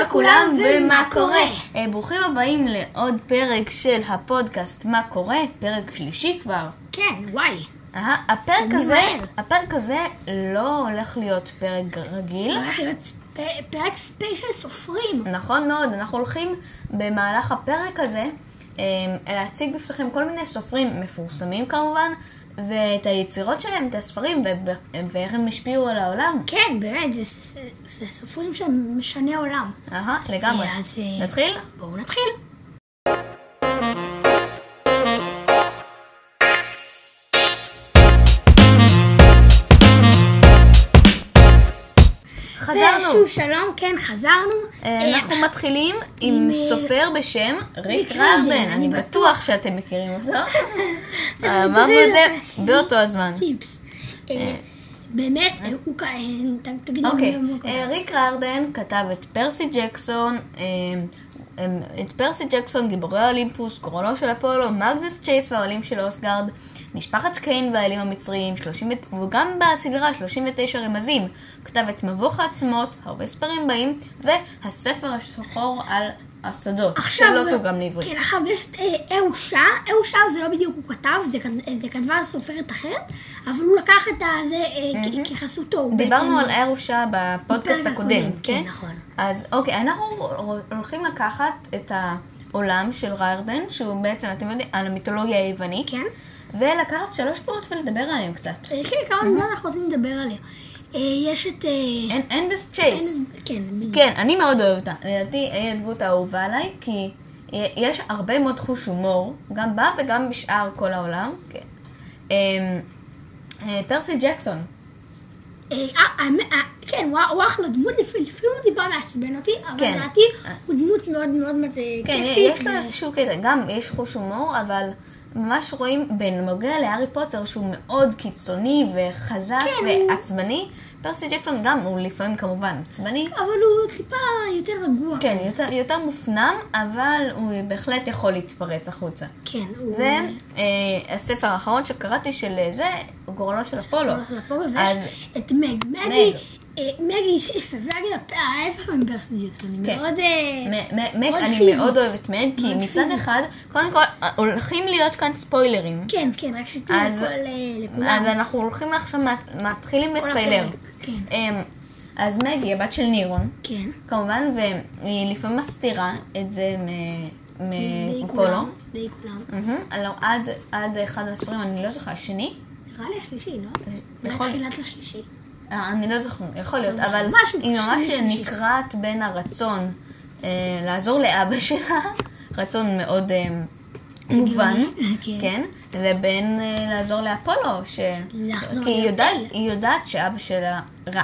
לכולם ומה קורה? אה, ברוכים הבאים לעוד פרק של הפודקאסט מה קורה, פרק שלישי כבר. כן, וואי. אה, הפרק הזה. הפרק הזה לא הולך להיות פרק רגיל. זה הולך להיות פרק ספיישל סופרים. נכון מאוד, אנחנו הולכים במהלך הפרק הזה אה, להציג בפניכם כל מיני סופרים מפורסמים כמובן, ואת היצירות שלהם, את הספרים, ואיך הם השפיעו על העולם. כן, באמת, זה, זה סופרים שהם משני עולם. אהה, לגמרי. אז, אה, נתחיל? בואו נתחיל. חזרנו. ושוב שלום, כן, חזרנו. אה, אה, אנחנו מתחילים עם אה, סופר בשם ריק ררדן, ררדן, אני בטוח. שאתם מכירים אותו. אמרנו את זה באותו הזמן. טיפס. אה, באמת, אה, הוא כ... אה, ת- תגידו אוקיי. אה, ריק ררדן כתב את פרסי ג'קסון, אה, את פרסי ג'קסון, גיבורי האולימפוס, גורלו של אפולו, מגנס צ'ייס והאלים של אוסגרד, משפחת קיין והאלים המצריים, 30 ו- וגם בסדרה 39 רמזים, כתב את מבוך העצמות, הרבה ספרים באים, והספר השחור על הסודות, שלא תורגם לעברית. כן, עכשיו יש את אה, אהושה, אהושה זה לא בדיוק הוא כתב, זה, זה כתבה סופרת אחרת, אבל הוא לקח את הזה אה, כחסותו. דיברנו בעצם- על ארושה בפודקאסט הקודם, הקודם, כן? כן, נכון. אז אוקיי, אנחנו הולכים לקחת את העולם של ריירדן, שהוא בעצם, אתם יודעים, על המיתולוגיה היוונית, כן. ולקחת שלוש תמונות ולדבר עליהם קצת. אה, כן, כמה זמן אנחנו רוצים לדבר עליה. אה, יש את... אה, אין- אנדס צ'ייס. אין- כן. כן, אני מאוד אוהבת אותה. לדעתי, היא הדמות האהובה עליי, כי יש הרבה מאוד חוש הומור, גם בה וגם בשאר כל העולם. כן. אמ, אה, פרסי ג'קסון. כן, הוא- אחלה דמות, לפעמים הוא טיפה מעצבן אותי, אבל כן. לדעתי הוא דמות מאוד מאוד כן, כיפית. יש לו איזשהו קטע, גם יש חוש הומור, אבל ממש רואים בנוגע להארי פוטר שהוא מאוד קיצוני וחזק כן, הוא- ועצבני. פרסי ג'קסון גם, הוא לפעמים כמובן עצבני. אבל הוא טיפה יותר רגוע. כן, יותר, יותר מופנם, אבל הוא בהחלט יכול להתפרץ החוצה. כן, הוא... והספר האחרון שקראתי של אה, זה, גורלו של אפולו. הולך לפועל, אז- ויש את מג. מגי, מג. אה, מגי, אפשר להגיד הפ- ההפך מפרסי ג'קסון, היא. מאוד... אה, אני. מאוד אוהבת מג, כי מצד. אחד, קודם כל, הולכים להיות כאן ספוילרים. כן, כן, רק לכל, אה, לכולם. אז אנחנו הולכים עכשיו, מת- מתחילים בספיילר. כן. אמ, אז מגי, הבת של נירון, כן. כמובן, והיא לפעמים מסתירה את זה מ- די. כולם. די כולם. עד, אחד הספרים, אני לא זוכר, השני? נראה לי השלישי, לא? אולי יכול- תחילת השלישי. אה, אני לא זוכרת, יכול להיות, אבל היא ממש. נקרעת בין הרצון אה, לעזור לאבא שלה, רצון מאוד אה, מובן, כן. כן, לבין לעזור לאפולו, כי. היא יודעת שאבא שלה רע.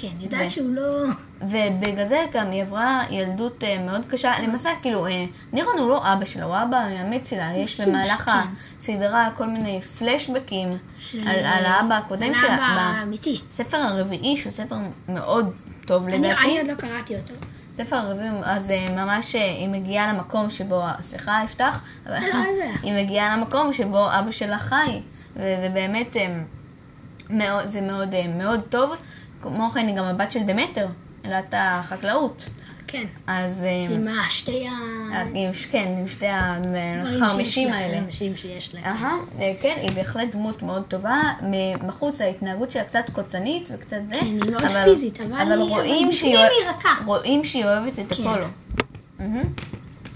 כן, ו- יודעת שהוא לא... ובגלל זה גם היא עברה ילדות אה, מאוד קשה. למעשה, כאילו, אה, נירון הוא לא אבא שלה, הוא אבא האמיץ שלה. יש במהלך כן. הסדרה כל מיני פלשבקים של- על, על האבא הקודם על שלה. האבא האמיתי. בספר הרביעי, שהוא ספר מאוד טוב אני לדעתי. אני עוד לא קראתי אותו. ספר הרביעי, אז אה, ממש אה, היא מגיעה למקום שבו, סליחה, יפתח, אבל לא, לא. היא מגיעה למקום שבו אבא שלה חי, וזה באמת, אה, מאוד, זה מאוד, אה, מאוד טוב. כמו כן, היא גם הבת של דמטר, אלת החקלאות. כן. אז אה, עם השתי ה... עם, כן, עם שתי לה, האלה. חרמשים שיש להם. אהה, אה, כן, היא בהחלט דמות מאוד טובה. מחוץ ההתנהגות שלה קצת קוצנית וקצת זה. כן, היא מאוד אבל- פיזית, אבל אבל היא- רואים אבל שהיא. רואים שהיא אוהבת את כן. אפולו. מהמם.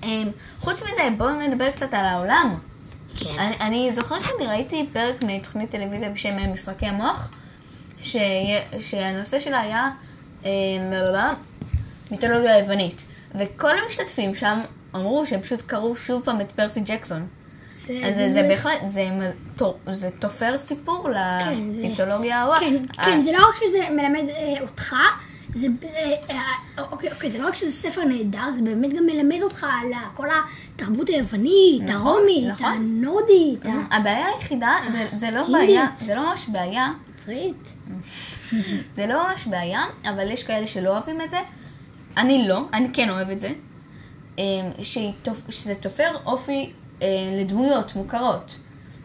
אמ, חוץ מזה, בואו נדבר קצת על העולם. כן. אני, אני זוכרת שאני ראיתי פרק מתוכנית טלוויזיה בשם אה, משחקי המוח, שיה- שהנושא שלה היה אה, מיתולוגיה יוונית. וכל המשתתפים שם אמרו שהם פשוט קראו שוב פעם את פרסי ג'קסון. אז זה, זה בהחלט, זה, זה תופר סיפור כן, זה- למיתולוגיה ההוא. כן, אה, כן, זה לא רק שזה מלמד אה, אותך, זה, אה, אה, אוקיי, אוקיי, זה לא רק שזה ספר נהדר, זה באמת גם מלמד אותך על כל התרבות היוונית, נכון, הרומית, נכון. הנורדית, הבעיה היחידה, זה, זה לא. בעיה, זה לא ממש בעיה, המצרית. זה לא ממש בעיה, אבל יש כאלה שלא אוהבים את זה. אני לא, אני כן אוהב את זה. אמ, שזה תופר אופי אה, לדמויות מוכרות.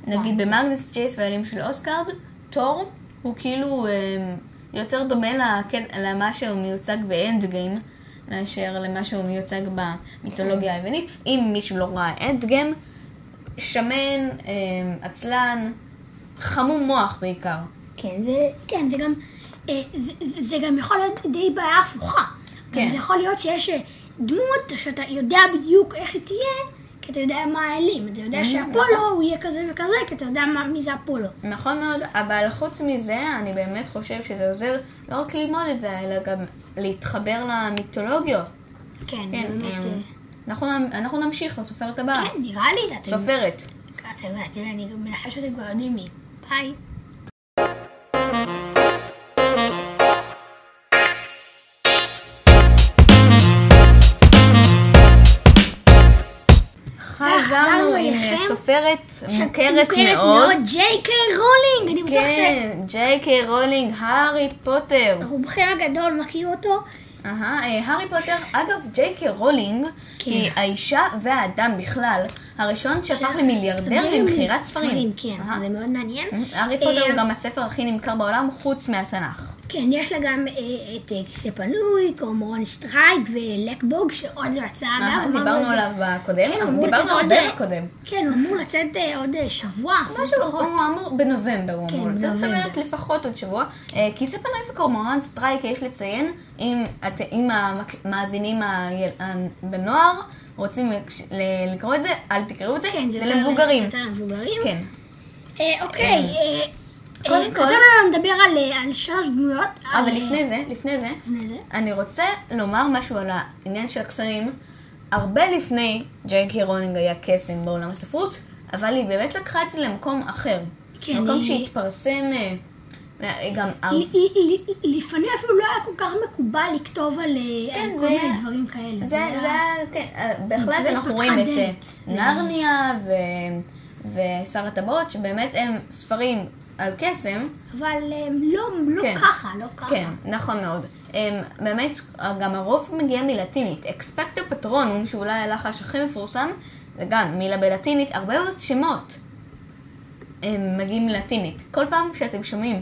נגיד במגנוס צ'ייס והאלים של אסגארד, תור הוא כאילו אמ, יותר דומה לקט- למה שהוא מיוצג באנד גיים, מאשר למה שהוא מיוצג במיתולוגיה היוונית. אם מישהו לא ראה אנדגם, שמן, אה, עצלן, חמום מוח בעיקר. כן, זה, כן, זה גם, אה, זה, זה- גם יכול להיות די בעיה הפוכה. כן. זה יכול להיות שיש אה, דמות שאתה יודע בדיוק איך היא תהיה, כי אתה יודע מה האלים. אתה יודע שאפולו הוא יהיה כזה וכזה, כי אתה יודע מה, מי זה אפולו. נכון מאוד, אבל חוץ מזה, אני באמת חושב שזה עוזר לא רק ללמוד את זה, אלא גם להתחבר למיתולוגיות. כן, כן, באמת... אה, אה, אנחנו, אנחנו נמשיך לסופרת הבאה. כן, נראה לי. סופרת. אתה יודע, תראה, אני מנסה שאתם כבר יודעים מי. ביי. חזרנו וחזרנו עם אליכם. סופרת מוכרת מאוד. ג'יי קיי רולינג, אני בטוח ש... כן, ג'יי קיי רולינג, הארי פוטר. רובכם הגדול מכיר אותו. אהה, אה, הארי פוטר, אגב, ג'יי קיי רולינג כן. היא האישה והאדם בכלל הראשון שהפך לממיליארדר ממכירת ספרים. כן, אהה. זה מאוד מעניין. הארי פוטר אה, הוא גם הספר הכי נמכר בעולם חוץ מהתנ"ך. כן, יש לה גם אה, את אה, כיסא פנוי, קורמורן סטרייק ואיקבוג, שעוד לא יצא אגב. אמרנו דיברנו. עליו בקודם, כן, דיברנו הרבה אה, בקודם. כן, הוא אמור לצאת אה, עוד אה, שבוע, משהו, פחות. הוא אמור בנובמבר, הוא כן, אמור לצאת, זאת. אומרת לפחות עוד שבוע. אה, כיסא פנוי וקורמורן סטרייק, יש לציין, אם המאזינים בנוער רוצים לקרוא את זה, אל תקראו את זה, כן, זה למבוגרים. כן. אה, אוקיי, אה, קודם אה, כל- כתוב לנו לדבר על, אה, על שלוש דמויות. אבל על, אה, לפני זה, לפני זה, לפני זה. אני רוצה לומר משהו על העניין של הקסמים. הרבה לפני ג'יי קיי רולינג היה קסם בעולם הספרות, אבל היא באמת לקחה את זה למקום אחר. כן, מקום היא- שהתפרסם גם... הר- ל- ל- ל- לפעמים אפילו לא היה כל כך מקובל לכתוב על כן, כל מיני דברים כאלה. זה, היה, כן, בהחלט אנחנו רואים את. נרניה ו- ושר הטבעות, שבאמת הם ספרים על קסם, אבל אה, לא, לא כן. ככה, לא ככה. כן, נכון מאוד. הם, באמת, גם הרוב מגיע מלטינית. אקספקטו פטרונום, שאולי הלחש הכי מפורסם, זה גם מילה בלטינית, הרבה מאוד שמות הם מגיעים מלטינית. כל פעם שאתם שומעים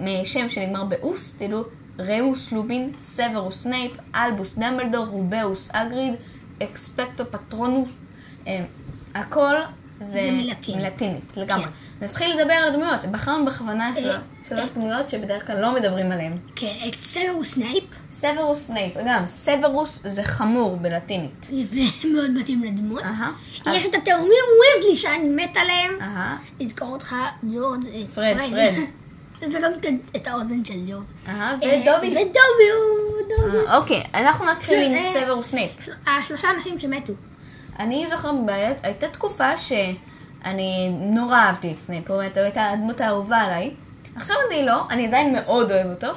שם שנגמר באוס, תדעו רמוס לופין, סוורוס סנייפ, אלבוס דמבלדור, רובאוס האגריד, אקספקטו פטרונוס, הכל זה, מלטינית. מלטינית, לגמרי. כן. נתחיל לדבר על הדמויות. בחרנו בכוונה אה, שלוש דמויות שבדרך כלל לא מדברים עליהן. כן, את סוורוס סנייפ, סוורוס סנייפ, גם סוורוס זה חמור בלטינית. זה מאוד מתאים לדמות. יש את התאומים ויזלי שאני מת עליהם. אהה. לזכור אותך ג'ורג' אה, פרד, פרד. וגם את- האוזן של אה, ודובי. ודובי הוא דובי. אה, אוקיי, אנחנו נתחיל עם אה, סוורוס סנייפ. של- השלושה אנשים שמתו. אני זוכר בבית, הייתה תקופה שאני נורא אהבתי את סנייפ, הוא הייתה הדמות האהובה עליי. עכשיו אני לא, אני עדיין מאוד אוהב אותו.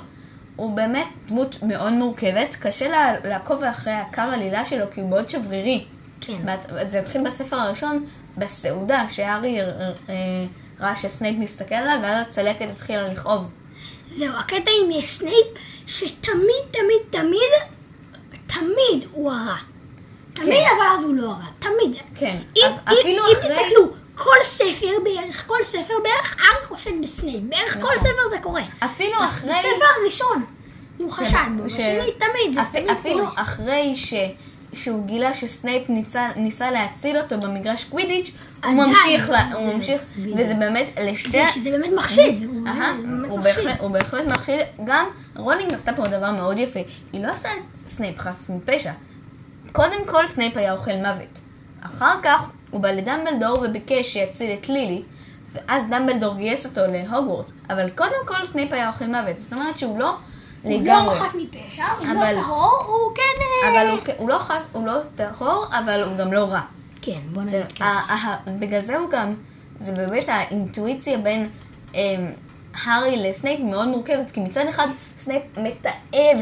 הוא באמת דמות מאוד מורכבת, קשה לה, לעקוב אחרי הקו העלילה שלו כי הוא מאוד שברירי. כן. זה התחיל בספר הראשון, בסעודה, שהארי אה, ראה שסנייפ מסתכל עליו, ואז הצלקת התחילה לכאוב. זהו, הקטע עם סנייפ, שתמיד, תמיד, תמיד, תמיד הוא הרע. תמיד, כן. אבל אז הוא לא הרע. תמיד. כן, אם, אפ- אם, אפילו אם אחרי- תסתכלו, כל ספר בערך, כל ספר בערך, הארי חושד בסנייפ. בערך כל נכון. ספר זה קורה. אפילו אחרי... בספר הראשון הוא חשד בו, בשני תמיד, זה תמיד אפילו קורה. אחרי ש... שהוא גילה שסנייפ ניסה, ניסה להציל אותו במגרש קווידיץ', הוא ממשיך, לה, הוא זה- ממשיך. וזה באמת לשתי... זה שזה באמת מחשיד. הוא. בהחלט- מחשיד. גם רולינג עשתה פה דבר מאוד יפה. היא לא עשתה סנייפ חף מפשע. קודם כל סנייפ היה אוכל מוות. אחר כך הוא בא לדמבלדור וביקש שיציל את לילי, ואז דמבלדור גייס אותו להוגוורט. אבל קודם כל סנייפ היה אוכל מוות. זאת אומרת שהוא לא הוא לגמרי. לא חף מפשע, הוא אבל- לא טהור, הוא כן... אה, אבל הוא, הוא, לא, חף- הוא לא טהור, אבל הוא גם לא רע. כן, בוא נגיד ככה. ה- ה- בגלל זה הוא גם, זה באמת האינטואיציה בין הארי לסנייפ מאוד מורכבת, כי מצד אחד סנייפ מתעב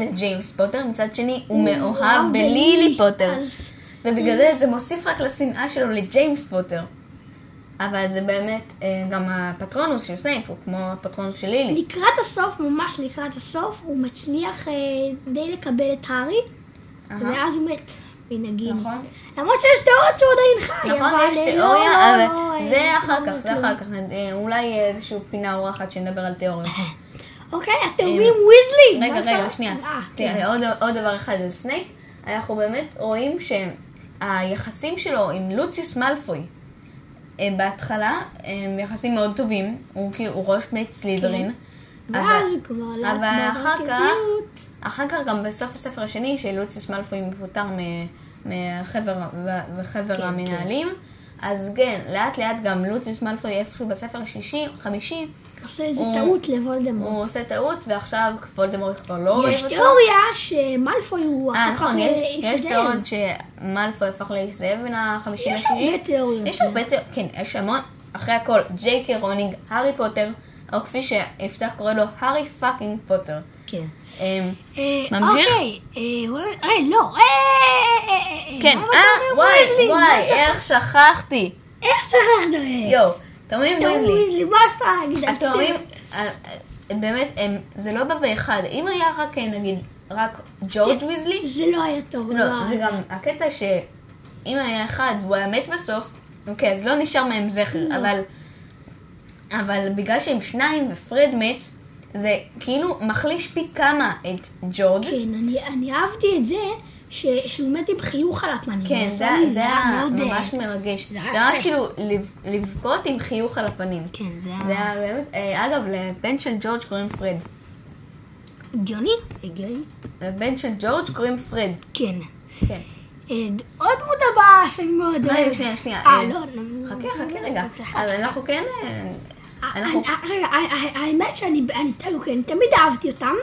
את ג'יימס פוטר, מצד שני הוא מאוהב בלילי פוטר. אז- ובגלל זה זה מוסיף רק לשנאה שלו לג'יימס פוטר. אבל זה באמת, אה, גם הפטרונוס של סנייפ הוא כמו הפטרונוס של לילי. לקראת הסוף, ממש לקראת הסוף, הוא מצליח אה, די לקבל את הארי. ואז הוא מת, מנהגים. נכון. למרות שיש תיאוריות שהוא עדיין חי, נכון, אבל יש אה, תיאוריה, לא, אבל לא, לא, זה אה, אחר לא, כך, זה לא. אחר כך. אה, אולי איזושהי פינה אורחת שנדבר על תיאוריות. אוקיי, התאומים ויזלי. רגע, רגע, שנייה. אה, כן. עוד, דבר אחד על סנייפ. אנחנו באמת רואים שהיחסים שלו עם לוציוס מאלפוי אה, בהתחלה הם יחסים מאוד טובים, הוא כאילו, הוא ראש בית סלית'רין. כן. ואז אבל- כבר לאט אבל אחר כך. אחר כך גם בסוף הספר השני, שלוציוס מאלפוי מפוטר מחבר, וחבר כן, המנהלים, אז כן, לאט לאט גם לוציוס מאלפוי איפשהו בספר השלישי, חמישי, עושה איזה הוא- טעות לוולדמורט. הוא עושה טעות, ועכשיו וולדמורט כבר לא אוהב יש אותו. תיאוריה שמלפוי הוא אה, כך נכון, יש- יש איש תיאוריות שמאלפוי הפך לאיש זאב בין החמישי יש לשישי. הרבה תיאוריות. יש הרבה תיאוריות, כן, יש המון. אחרי הכל, ג'יי קיי רולינג, הארי פוטר, או כפי שיפתח קורא לו, הארי fucking פוטר. כן. אמ, אה, ממשיך? אוקיי, אה, אה, לא, כן, אה, וואי, וואי? איך שכחתי. איך שכחת? יואו, תאומים ויזלי. מה אפשר להגיד התאומים, באמת, זה לא בא באחד. אם היה רק, נגיד, רק ג'ורג' ויזלי, זה לא היה טוב. לא, זה גם הקטע שאם היה אחד והוא היה מת בסוף, אוקיי, אז לא נשאר מהם זכר, לא. אבל, אבל בגלל שהם שניים ופרד מת, זה כאילו מחליש פי כמה את ג'ורג'. כן, אני- אני אהבתי את זה ש- שהוא מת עם חיוך על הפנים. כן, זה, לי- זה היה מאוד, אה, ממש מרגש. זה זה היה ממש. כאילו לב- לבכות עם חיוך על הפנים. כן, זה זה היה היה באמת, אה, אגב, לבן של ג'ורג' קוראים פרד. הגיוני, הגיוני. לבן של ג'ורג' קוראים פרד. כן. כן. אה, עוד דמות הבאה שאני מאוד רגע, אוהבת. שנייה, שנייה. אה, לא, לא, חכה, לא, חכה לא, רגע. אז. אנחנו כן... אה, אני- אנחנו... רגע, ה- ה- האמת שאני אני- אוקיי, תמיד אהבתי אותם,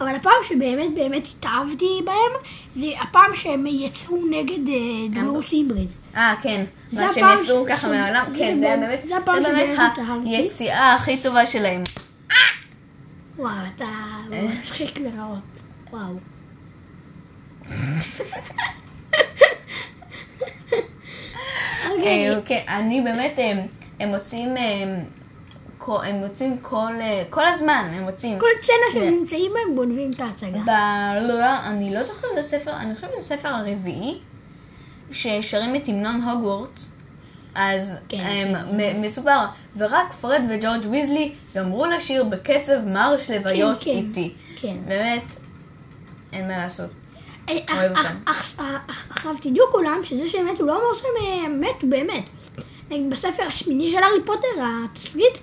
אבל הפעם שבאמת באמת התאהבתי בהם, זה הפעם שהם יצאו נגד אה, דולורוס אימבריד. אה, כן. מה שהם יצאו ככה מהעולם. כן, זה באמת-. זה באמת. היציאה הכי טובה שלהם. וואו, אתה אה. מצחיק לראות. וואו. אוקיי, אה, כן, אני באמת... הם מוצאים... אה, כל- הם מוצאים כל... אה, כל הזמן, הם מוצאים. כל כן. שהם נמצאים בהם גונבים את ההצגה. ב... לא, לא, אני לא זוכרת איזה ספר, אני חושבת שזה ספר הרביעי, ששרים את המנון הוגוורטס. אז כן, הם, מ- מסופר, ורק פרד וג'ורג' ויזלי גמרו לשיר בקצב מרש לוויות כן, כן, איתי. כן. באמת, אין מה לעשות. אה, עכשיו תדעו כולם שזה שהם מתו לא אומר שהם אה, מתו באמת. בספר השמיני של הארי פוטר, התסריט,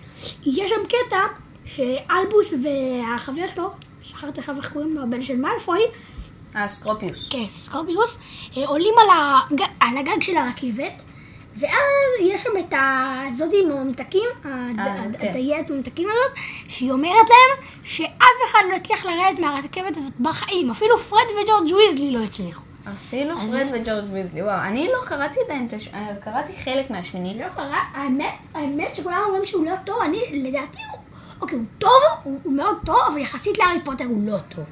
יש שם קטע שאלבוס והחבר שלו, שכחתי לך איך קוראים לו, הבן של מאלפוי, אה, סקרופיוס. כן, סקורפיוס, אה, עולים על הגג, על הגג של הרכבת, ואז יש שם את הזאתי עם הממתקים, אה, הד- כן. הדיילת ממתקים הזאת, שהיא אומרת להם שאף אחד לא הצליח לרדת מהרכבת הזאת בחיים, אפילו פרד וג'ורג' ויזלי לא הצליחו. אפילו פרד וג'ורג' ויזלי. וואו, אני לא קראתי עדיין. אה, קראתי חלק מהשמיני. לא קרה, האמת, האמת שכולם אומרים שהוא לא טוב, אני, לדעתי הוא, אוקיי, הוא טוב, הוא, מאוד טוב, אבל יחסית להארי פוטר הוא לא טוב.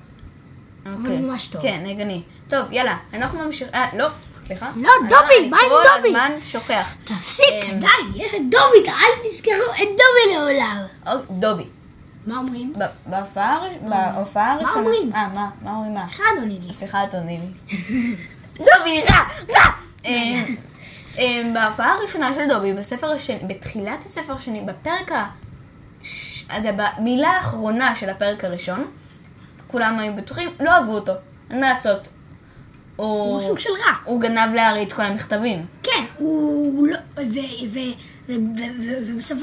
אוקיי. הוא ממש טוב. כן, הגיוני. טוב, יאללה, אנחנו ממשיכים... אה, לא, סליחה. לא, דובי, אני מה עם כל דובי? הזמן שוכח. תפסיק, אמ. די, יש את דובי, אל תזכרו את דובי לעולם. או, דובי. מה אומרים? ב- בהופעה הר- בהופעה הראשונה... אומרים? אה, מה? מה אומרים מה? אחד עונה לי. סליחה, תעני לי. דובי, רע, רע! בהופעה הראשונה של דובי, בספר השני, בתחילת הספר השני, בפרק ה... זה במילה האחרונה של הפרק הראשון, כולם היו בטוחים, לא אהבו אותו, אין מה לעשות. הוא סוג של רע. הוא גנב לארי את כל המכתבים. כן, הוא לא... ובסוף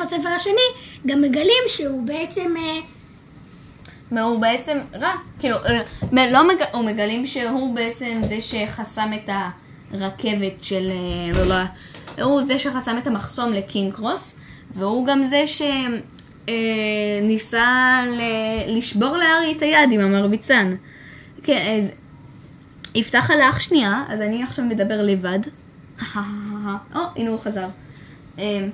הספר השני גם מגלים שהוא בעצם... אה, והוא בעצם רע. כאילו, אה, לא מג... הוא מגלים שהוא בעצם זה שחסם את הרכבת של... אה, לא, לא, הוא זה שחסם את המחסום לקינג קרוס, והוא גם זה שניסה ל... לשבור לארי את היד עם המרביצן. כן, אז... יפתח הלך שנייה, אז אני עכשיו מדבר לבד. או, הנה הוא חזר. אה,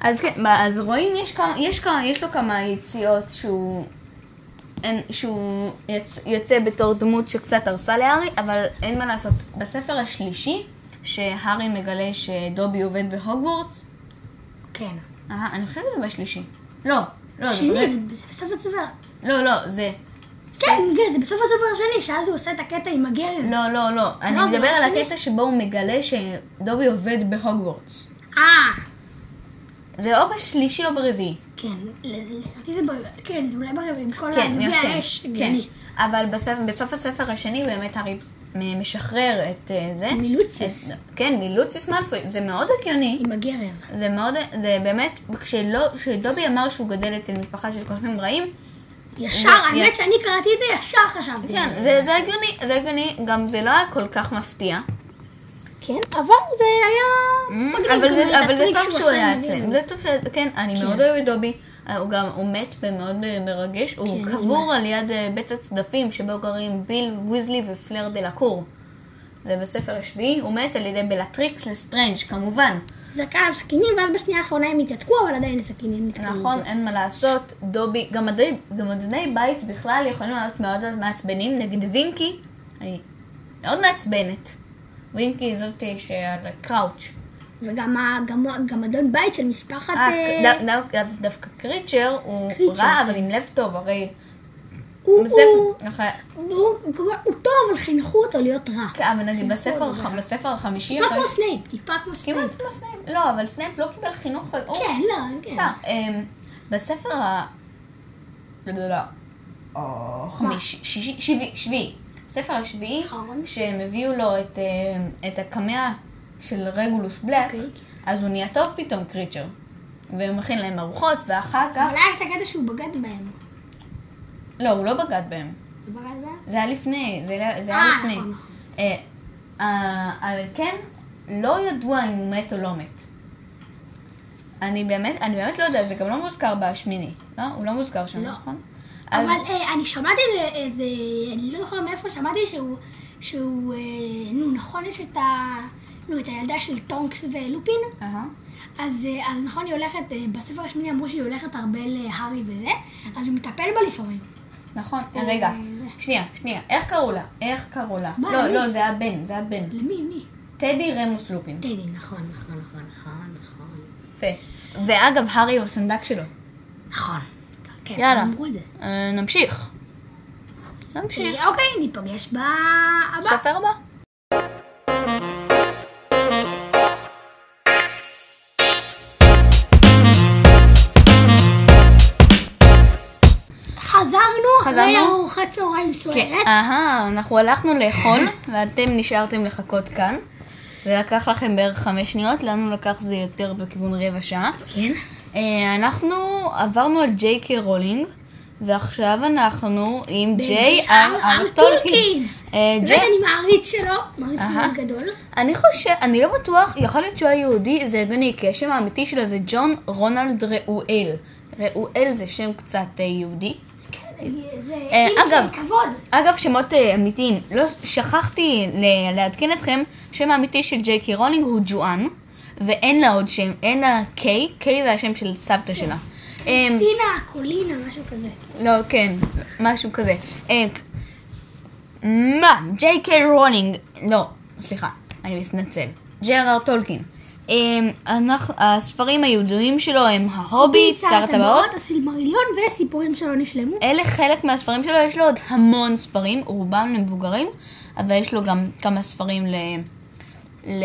אז כן, אז רואים, יש, כמה, יש, כמה, יש לו כמה יציאות שהוא, אין, שהוא יצ, יוצא בתור דמות שקצת הרסה להארי, אבל אין מה לעשות. בספר השלישי, שהארי מגלה שדובי עובד בהוגוורטס, כן. אה, אני חושבת שזה בשלישי. לא, לא, שני, זה, בסוף הספר... לא, לא, זה, כן, כן, זה בסוף הספר השני, שאז הוא עושה את הקטע עם הגרב. לא, לא, לא, אני מדבר על? הקטע שבו הוא מגלה שדובי עובד בהוגוורטס. אה, זה או בשלישי או ברביעי. כן, לדעתי זה ב... כן, זה אולי ברבע עם כל כן, כן, האש. כן. אבל בסוף, הספר השני באמת הארי משחרר את אה, זה. מלוציוס. כן, מלוציוס מאלפוי. זה מאוד הגיוני. עם הגרב. זה מאוד, זה באמת, כשדובי אמר שהוא גדל אצל משפחה של קוסמים רעים, ישר, האמת שאני קראתי את זה, ישר חשבתי. כן, זה, זה הגיוני, זה הגיוני, גם זה לא היה כל כך מפתיע. כן, אבל זה היה מגניב. אבל זה, טוב שהוא היה אצלם. זה טוב ש... כן, אני כן. מאוד אוהב את דובי. אה, הוא גם, הוא מת במאוד מרגש. הוא כן, קבור. על יד אה, בית הצדפים שבו גרים ביל ויזלי ופלר דה לקור. זה בספר השביעי, הוא מת על ידי בלטריקס לסטרנג' כמובן. זרקה עליו סכינים, ואז בשנייה האחרונה הם התעתקו, אבל עדיין הסכינים נתקעו. נכון, אין מה לעשות. דובי, גם עדיני בית בכלל יכולים להיות מאוד מאוד מעצבנים. נגד וינקי, אני מאוד מעצבנת. וינקי זאת שעל קראוץ'. וגם ה- גם- גם אדון בית של משפחת... אה, אה, ד- דו- דו- דווקא קריצ'ר הוא קריצ'ר, רע, כן. אבל עם לב טוב, הרי... הוא- נכון. הוא טוב, אבל חינכו אותו להיות רע. כן, אבל נגיד בספר החמישי... טיפה אחרי- כמו סנייפ, טיפה כמו סנייפ. כמעט כמו סנייפ. לא, אבל סנייפ לא קיבל חינוך... הוא- כן, לא, כן. לא, אמ, בספר ה... לא, לא, לא. חמישי, שביעי. בספר השביעי, האחרון. שהם הביאו לו את, אמ, את הקמע של רגולוס בלק, אוקיי. אז הוא נהיה טוב פתאום, קריצ'ר. ומכין להם ארוחות, ואחר כך... אבל היה את הקטע שהוא בגד בהם. לא, הוא לא בגד בהם. הוא בגד בהם? זה היה לפני, זה, היה- זה היה אה, לפני. נכון. אה, אה, אבל כן, לא ידוע אם הוא מת או לא מת. אני באמת, אני באמת לא יודע, זה גם לא מוזכר בשמיני, לא? הוא לא מוזכר שם, לא. נכון? אז- אבל אה, אני שמעתי איזה, אני לא זוכרת מאיפה שמעתי שהוא, שהוא, אה, נו נכון יש את ה... נו, את הילדה של טונקס ולופין. אז, אה, אז נכון היא הולכת, בספר השמיני אמרו שהיא הולכת הרבה להארי וזה, אז הוא מטפל בה לפעמים. נכון, אה, רגע. שנייה, שנייה, איך קראו לה? איך קראו לה? לא? לא, זה הבן, זה הבן. למי, מי? טדי רמוס לופין. טדי, נכון, נכון, נכון, נכון, נכון. יפה. ואגב, הארי הוא הסנדק שלו. נכון. כן, יאללה. אמרו את זה. אה, נמשיך. נמשיך. אוקיי, ניפגש בבא. ספר הבא. חזרנו אחרי? ארוחת צהריים כן, סוערת. אהה, אנחנו הלכנו לאכול, ואתם נשארתם לחכות כאן. זה לקח לכם בערך חמש שניות, לנו לקח זה יותר בכיוון רבע שעה. כן. אה, אנחנו עברנו על ג'יי קיי רולינג, ועכשיו אנחנו עם ג'יי אר אר טולקין. אה, באמת אני מעריץ שלו, מעריץ. מאוד גדול. אני חושב, אני לא בטוח, יכול להיות שהוא היה יהודי, זה הגיוני, כי השם האמיתי שלו זה ג'ון רונלד ראואל. ראואל זה שם קצת אה, יהודי. אה, אגב. אגב, שמות אה, אמיתיים, לא, שכחתי לעדכן אתכם, שם האמיתי של ג'יי קיי רולינג הוא ג'ואן, ואין לה עוד שם, אין לה קיי, קיי זה השם של סבתא שלה. אה, קריסטינה, קולינה, משהו כזה. לא, כן, משהו כזה. אה, מה? ג'יי קיי רולינג, לא, סליחה, אני מתנצל. אר טולקין. אה, אנחנו- הספרים הידועים שלו הם ההוביט, שר הטבעות. הסילמריליון וסיפורים שלא נשלמו. אלה חלק מהספרים שלו, יש לו עוד המון ספרים, רובם למבוגרים, אבל יש לו גם כמה ספרים ל... ל...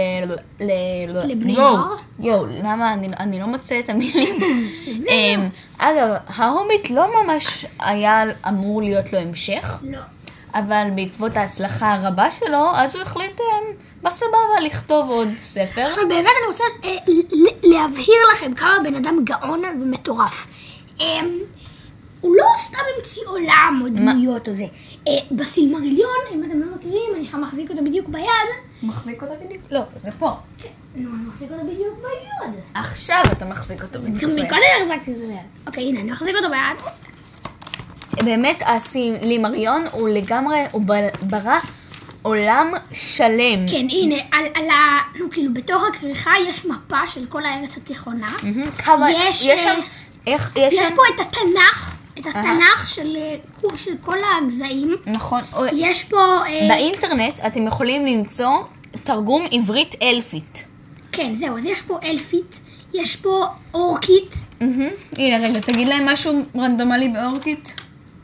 ל... ל... לבני נוער? יואו, למה אני, אני לא מוצא את המילים? אמ, אגב, ההוביט לא ממש היה אמור להיות לו המשך, לא. אבל בעקבות ההצלחה הרבה שלו, אז הוא החליט אמ, בסבבה לכתוב עוד ספר. עכשיו באמת אני רוצה אה, להבהיר לכם כמה בן אדם גאון ומטורף. אה, הוא לא סתם המציא עולם או דמויות או זה. אה, בסילמריליון, אם אתם לא מכירים, אני יכולה מחזיק אותו בדיוק ביד. מחזיק אותה בדיוק? לא, זה פה. נו, אני מחזיק אותו בדיוק ביד. עכשיו אתה מחזיק אותו בדיוק. גם ביד. מקודם החזקתי אותו ביד. אוקיי, הנה, אני מחזיק אותו ביד. באמת הלימריון הוא לגמרי, הוא ברא עולם שלם. כן, הנה, על, על ה... נו, כאילו, בתוך הכריכה יש מפה של כל הארץ התיכונה. כמה, יש, יש שם, אה, איך, יש יש שם, פה את התנ"ך, את התנ"ך של, אה, של כל הגזעים. נכון, יש פה... אה, באינטרנט אתם יכולים למצוא תרגום עברית אלפית. כן, זהו, אז יש פה אלפית, יש פה אורקית. הנה רגע, תגיד להם משהו רנדומלי באורקית.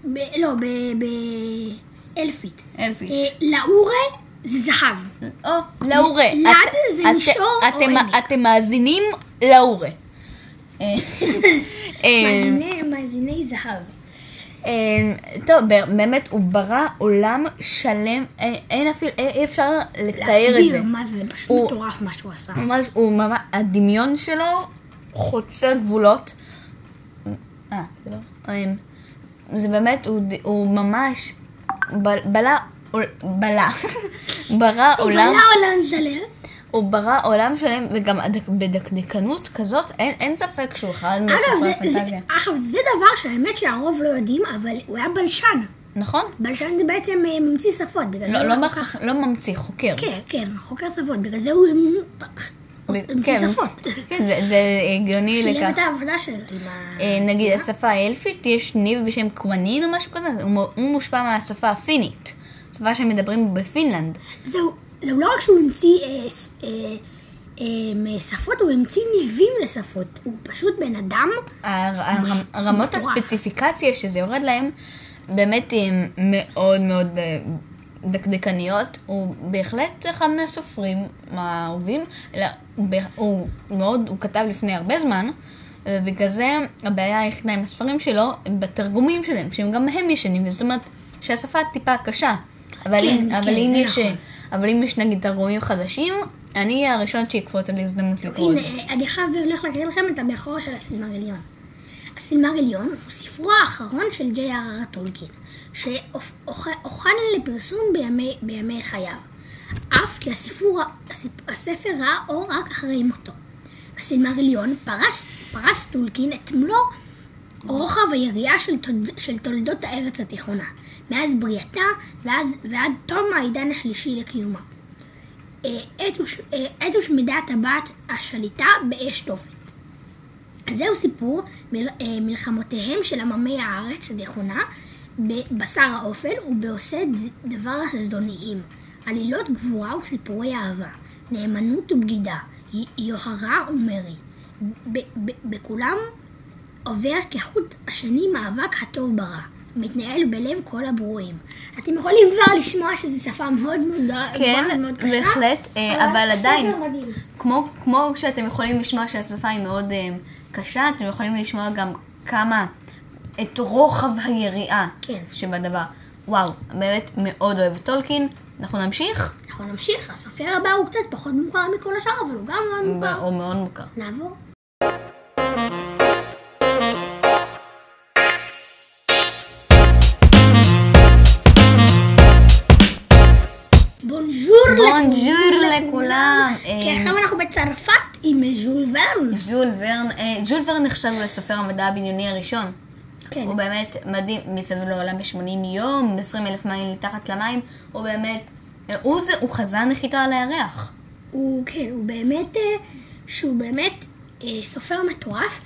ב, לא, ב... אלפית. אלפית. אה, לאורה זה זהב. או, לאורה. לד זה מישור או עמק. אתם מאזינים לאורה. אה, אה, מאזיני, זהב. טוב, באמת, הוא ברא עולם שלם, אין אפילו, אי אפשר לתאר את זה. להסביר מה זה, פשוט מטורף מה שהוא עשה. ממש, הוא ממש, הדמיון שלו חוצה גבולות. אה, זה לא? זה באמת, הוא, ממש בלע, עול- בלע, ברא עולם, בלה עולם שלם. הוא ברא עולם שלם, וגם בדקדקנות כזאת, אין, אין ספק שהוא אחד זה- הפנטזיה. אגב, זה דבר שהאמת שהרוב לא יודעים, אבל הוא היה בלשן. נכון? בלשן זה בעצם אה, ממציא שפות. בגלל לא, זה לא בהכרח, כך- לא ממציא, חוקר. כן, כן, חוקר שפות. בגלל זה הוא כן. שפות. כן, זה, זה הגיוני שילב לכך. את העבודה שלו עם ה... אה, נגיד השפה האלפית, יש ניב בשם קוונין או משהו כזה, הוא מו- הוא מושפע מהשפה הפינית. שפה שמדברים בפינלנד. זהו, זהו לא רק שהוא המציא אה, אה, שפות, הוא המציא ניבים לשפות. הוא פשוט בן אדם. מטורף. הספציפיקציה שזה יורד להם, באמת מאוד מאוד דקדקניות. הוא בהחלט אחד מהסופרים האהובים, אלא הוא מאוד, הוא כתב לפני הרבה זמן, ובגלל זה הבעיה היחידה עם הספרים שלו, בתרגומים שלהם, שהם גם הם ישנים, זאת אומרת שהשפה טיפה קשה. אבל, כן, אם, כן, אבל, אם יש, נכון. אבל אם יש נגיד תרגומים חדשים, אני אהיה הראשון שיקפוץ על הזדמנות לקרוא את הנה, זה. אה, אני עכשיו הולך להקריא לכם את המאחורה של הסילמריליון. הסילמריליון הוא ספרו האחרון של ג'יי אר טולקין, שהוכן לפרסום בימי, בימי חייו. אף כי הספור, הספ- הספר ראה אור רק אחרי מותו. בסילמריליון פרס, פרס טולקין את מלוא רוחב היריעה של, תולד, של תולדות הארץ התיכונה, מאז בריאתה ואז, ועד תום העידן השלישי לקיומה. אה, עת אה, עת הושמדה טבעת השליטה באש תופת. זהו סיפור מל, אה, מלחמותיהם של עממי הארץ התיכונה בבשר האופל ובעושי דבר הזדוניים. עלילות גבורה וסיפורי אהבה, נאמנות ובגידה, יוהרה ומרי. בכולם עובר כחוט השני מאבק הטוב ברע, מתנהל בלב כל הברואים. אתם יכולים כבר לשמוע שזו שפה מאוד מאוד כן, מאוד מאוד קשה. בהחלט, אה, אבל הספר עדיין. כמו, כמו שאתם יכולים לשמוע שהשפה היא מאוד אה, קשה, אתם יכולים לשמוע גם כמה, את רוחב היריעה כן. שבדבר. וואו, באמת מאוד אוהב טולקין. אנחנו נמשיך? אנחנו נמשיך, הסופר הבא הוא קצת פחות מוכר מכל השאר, אבל הוא גם מאוד מוכר. הוא מאוד מוכר. נעבור. בונג'ור לכולם. כי אה, עכשיו אנחנו בצרפת עם ז'ול ורן. ז'ול ורן, אה, ז'ול ורן נחשב לסופר המדע הבדיוני הראשון. כן. הוא באמת מדהים, מסביב לעולם ב-80 יום, 20 אלף מייל מתחת למים, הוא באמת, אה, הוא, זה, הוא חזן נחיתה על הירח. הוא, כן, הוא באמת, אה, שהוא באמת סופר מטורף.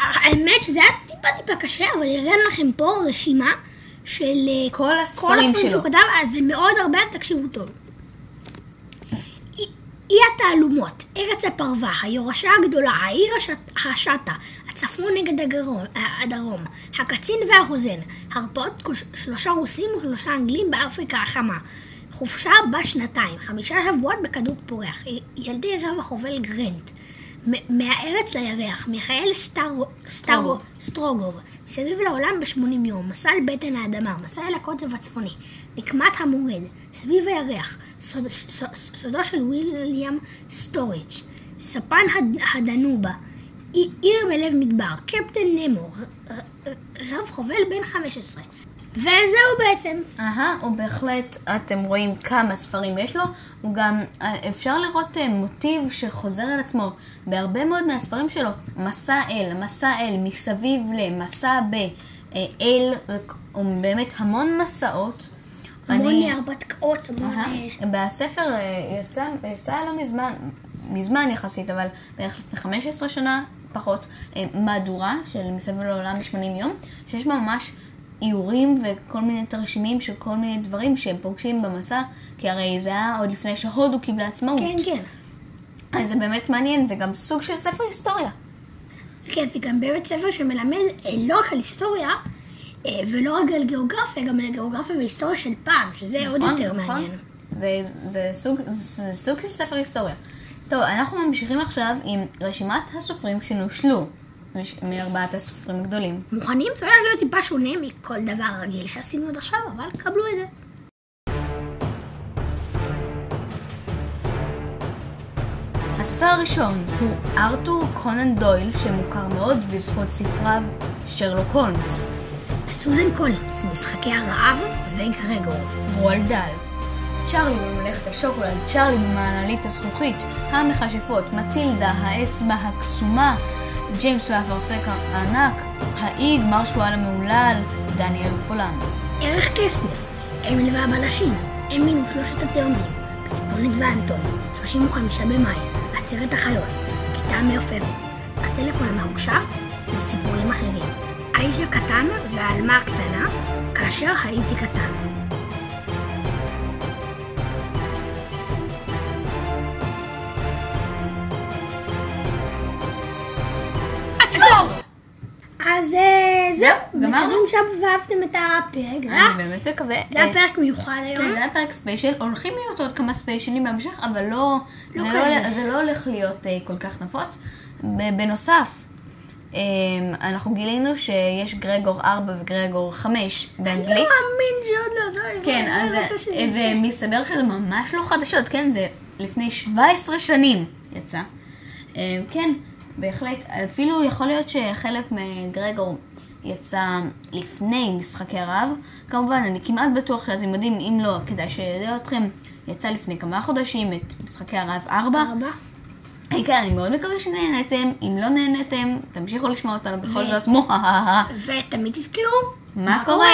האמת שזה היה טיפה טיפה קשה, אבל הראינו לכם פה רשימה של אה, כל הספרים שלו. שהוא כתב, אז זה מאוד הרבה, אז תקשיבו טוב. אי- התעלומות, ארץ הפרווה, היורשה הגדולה, העיר השט- השטה, הצפון נגד הגרון, ה- הדרום, הקצין והרוזן, הרפאות שלושה רוסים ושלושה אנגלים באפריקה החמה, חופשה בת שנתיים, חמישה שבועות בכדור פורח, ילדי רב החובל גרנט, מהארץ לירח, מיכאל סטרו- סטרו- סטרוגוב. מסביב לעולם ב-80 יום, מסע אל בטן האדמה, מסע אל הקוטב הצפוני, נקמת המורד, סביב הירח, סוד, סוד, סודו של וויליאם סטוריץ', ספן הד, הדנובה, עי- עיר בלב מדבר, קפטן נמו, רב חובל בן 15. וזהו בעצם. אהה, הוא בהחלט, אתם רואים כמה ספרים יש לו, הוא גם, אה, אפשר לראות אה, מוטיב שחוזר על עצמו בהרבה מאוד מהספרים שלו. מסע אל, מסע אל, מסביב למסע ב, אה, אל, הוא באמת המון מסעות. המון אני- הרפתקאות, המון... בספר יצא, יצא לא מזמן, מזמן יחסית, אבל בערך לפני 15 שנה, פחות, מהדורה של מסביב לעולם ב-80 יום, שיש בה ממש איורים וכל מיני תרשימים של כל מיני דברים שהם פוגשים במסע, כי הרי זה היה עוד לפני שהודו קיבלה עצמאות. כן, כן. אז זה באמת מעניין, זה גם סוג של ספר היסטוריה. כן, זה גם באמת ספר שמלמד אה, לא רק על היסטוריה, אה, ולא רק על גיאוגרפיה, גם על גיאוגרפיה והיסטוריה של פעם, שזה עוד נכון, יותר נכון. מעניין. זה, זה, סוג, זה סוג של ספר היסטוריה. טוב, אנחנו ממשיכים עכשיו עם רשימת הסופרים שנושלו. מארבעת הסופרים הגדולים. מוכנים? זה הולך להיות טיפה שונה מכל דבר רגיל שעשינו עד עכשיו, אבל קבלו את זה. הסופר הראשון הוא ארתור קונן דויל, שמוכר מאוד בזכות ספריו שרלוק הולמס. סוזן קולינס, משחקי הרעב וגרגור. רואלד דאל. צ'ארלי בממלכת השוקולד, צ'ארלי במעלית הזכוכית, המכשפות, מטילדה, האצבע הקסומה, ג'יימס והאפרסק הענק, האיג, מרשואל המהולל, דניאל ופולן. ערך קסנר, אמיל והבלשים, אמיל ושלושת התאומים, פצפונת ואנטון, 35 במאי, עצרת החיות, כיתה המעופפת, הטלפון המהושף וסיפורים אחרים. אייז'ה קטן והעלמה הקטנה, כאשר הייתי קטן. זהו, גמרנו? מקווים שאהבתם את הפרק. אני באמת מקווה. זה היה פרק מיוחד היום. כן, זה היה פרק ספיישל, הולכים להיות עוד כמה ספיישלים בהמשך, אבל לא, לא זה. לא, זה לא הולך להיות אה, כל כך נפוץ. בנוסף, אה, אנחנו גילינו שיש גרגור 4 וגרגור 5 באנגלית. לא מאמין שעוד לא זה. כן, אני אז. ומסתבר שזה ממש לא חדשות, כן, זה לפני 17 שנים יצא. אה, כן, בהחלט, אפילו יכול להיות שחלק מגרגור יצא לפני משחקי הרעב. כמובן, אני כמעט בטוח שאתם יודעים, אם לא, כדאי שידע אתכם, יצא לפני כמה חודשים את משחקי הרעב 4. ארבע. אה, כן, אני מאוד מקווה שנהנתם, אם לא נהנתם, תמשיכו לשמוע אותנו בכל ו- זאת. ותמיד תזכרו, מה קורה?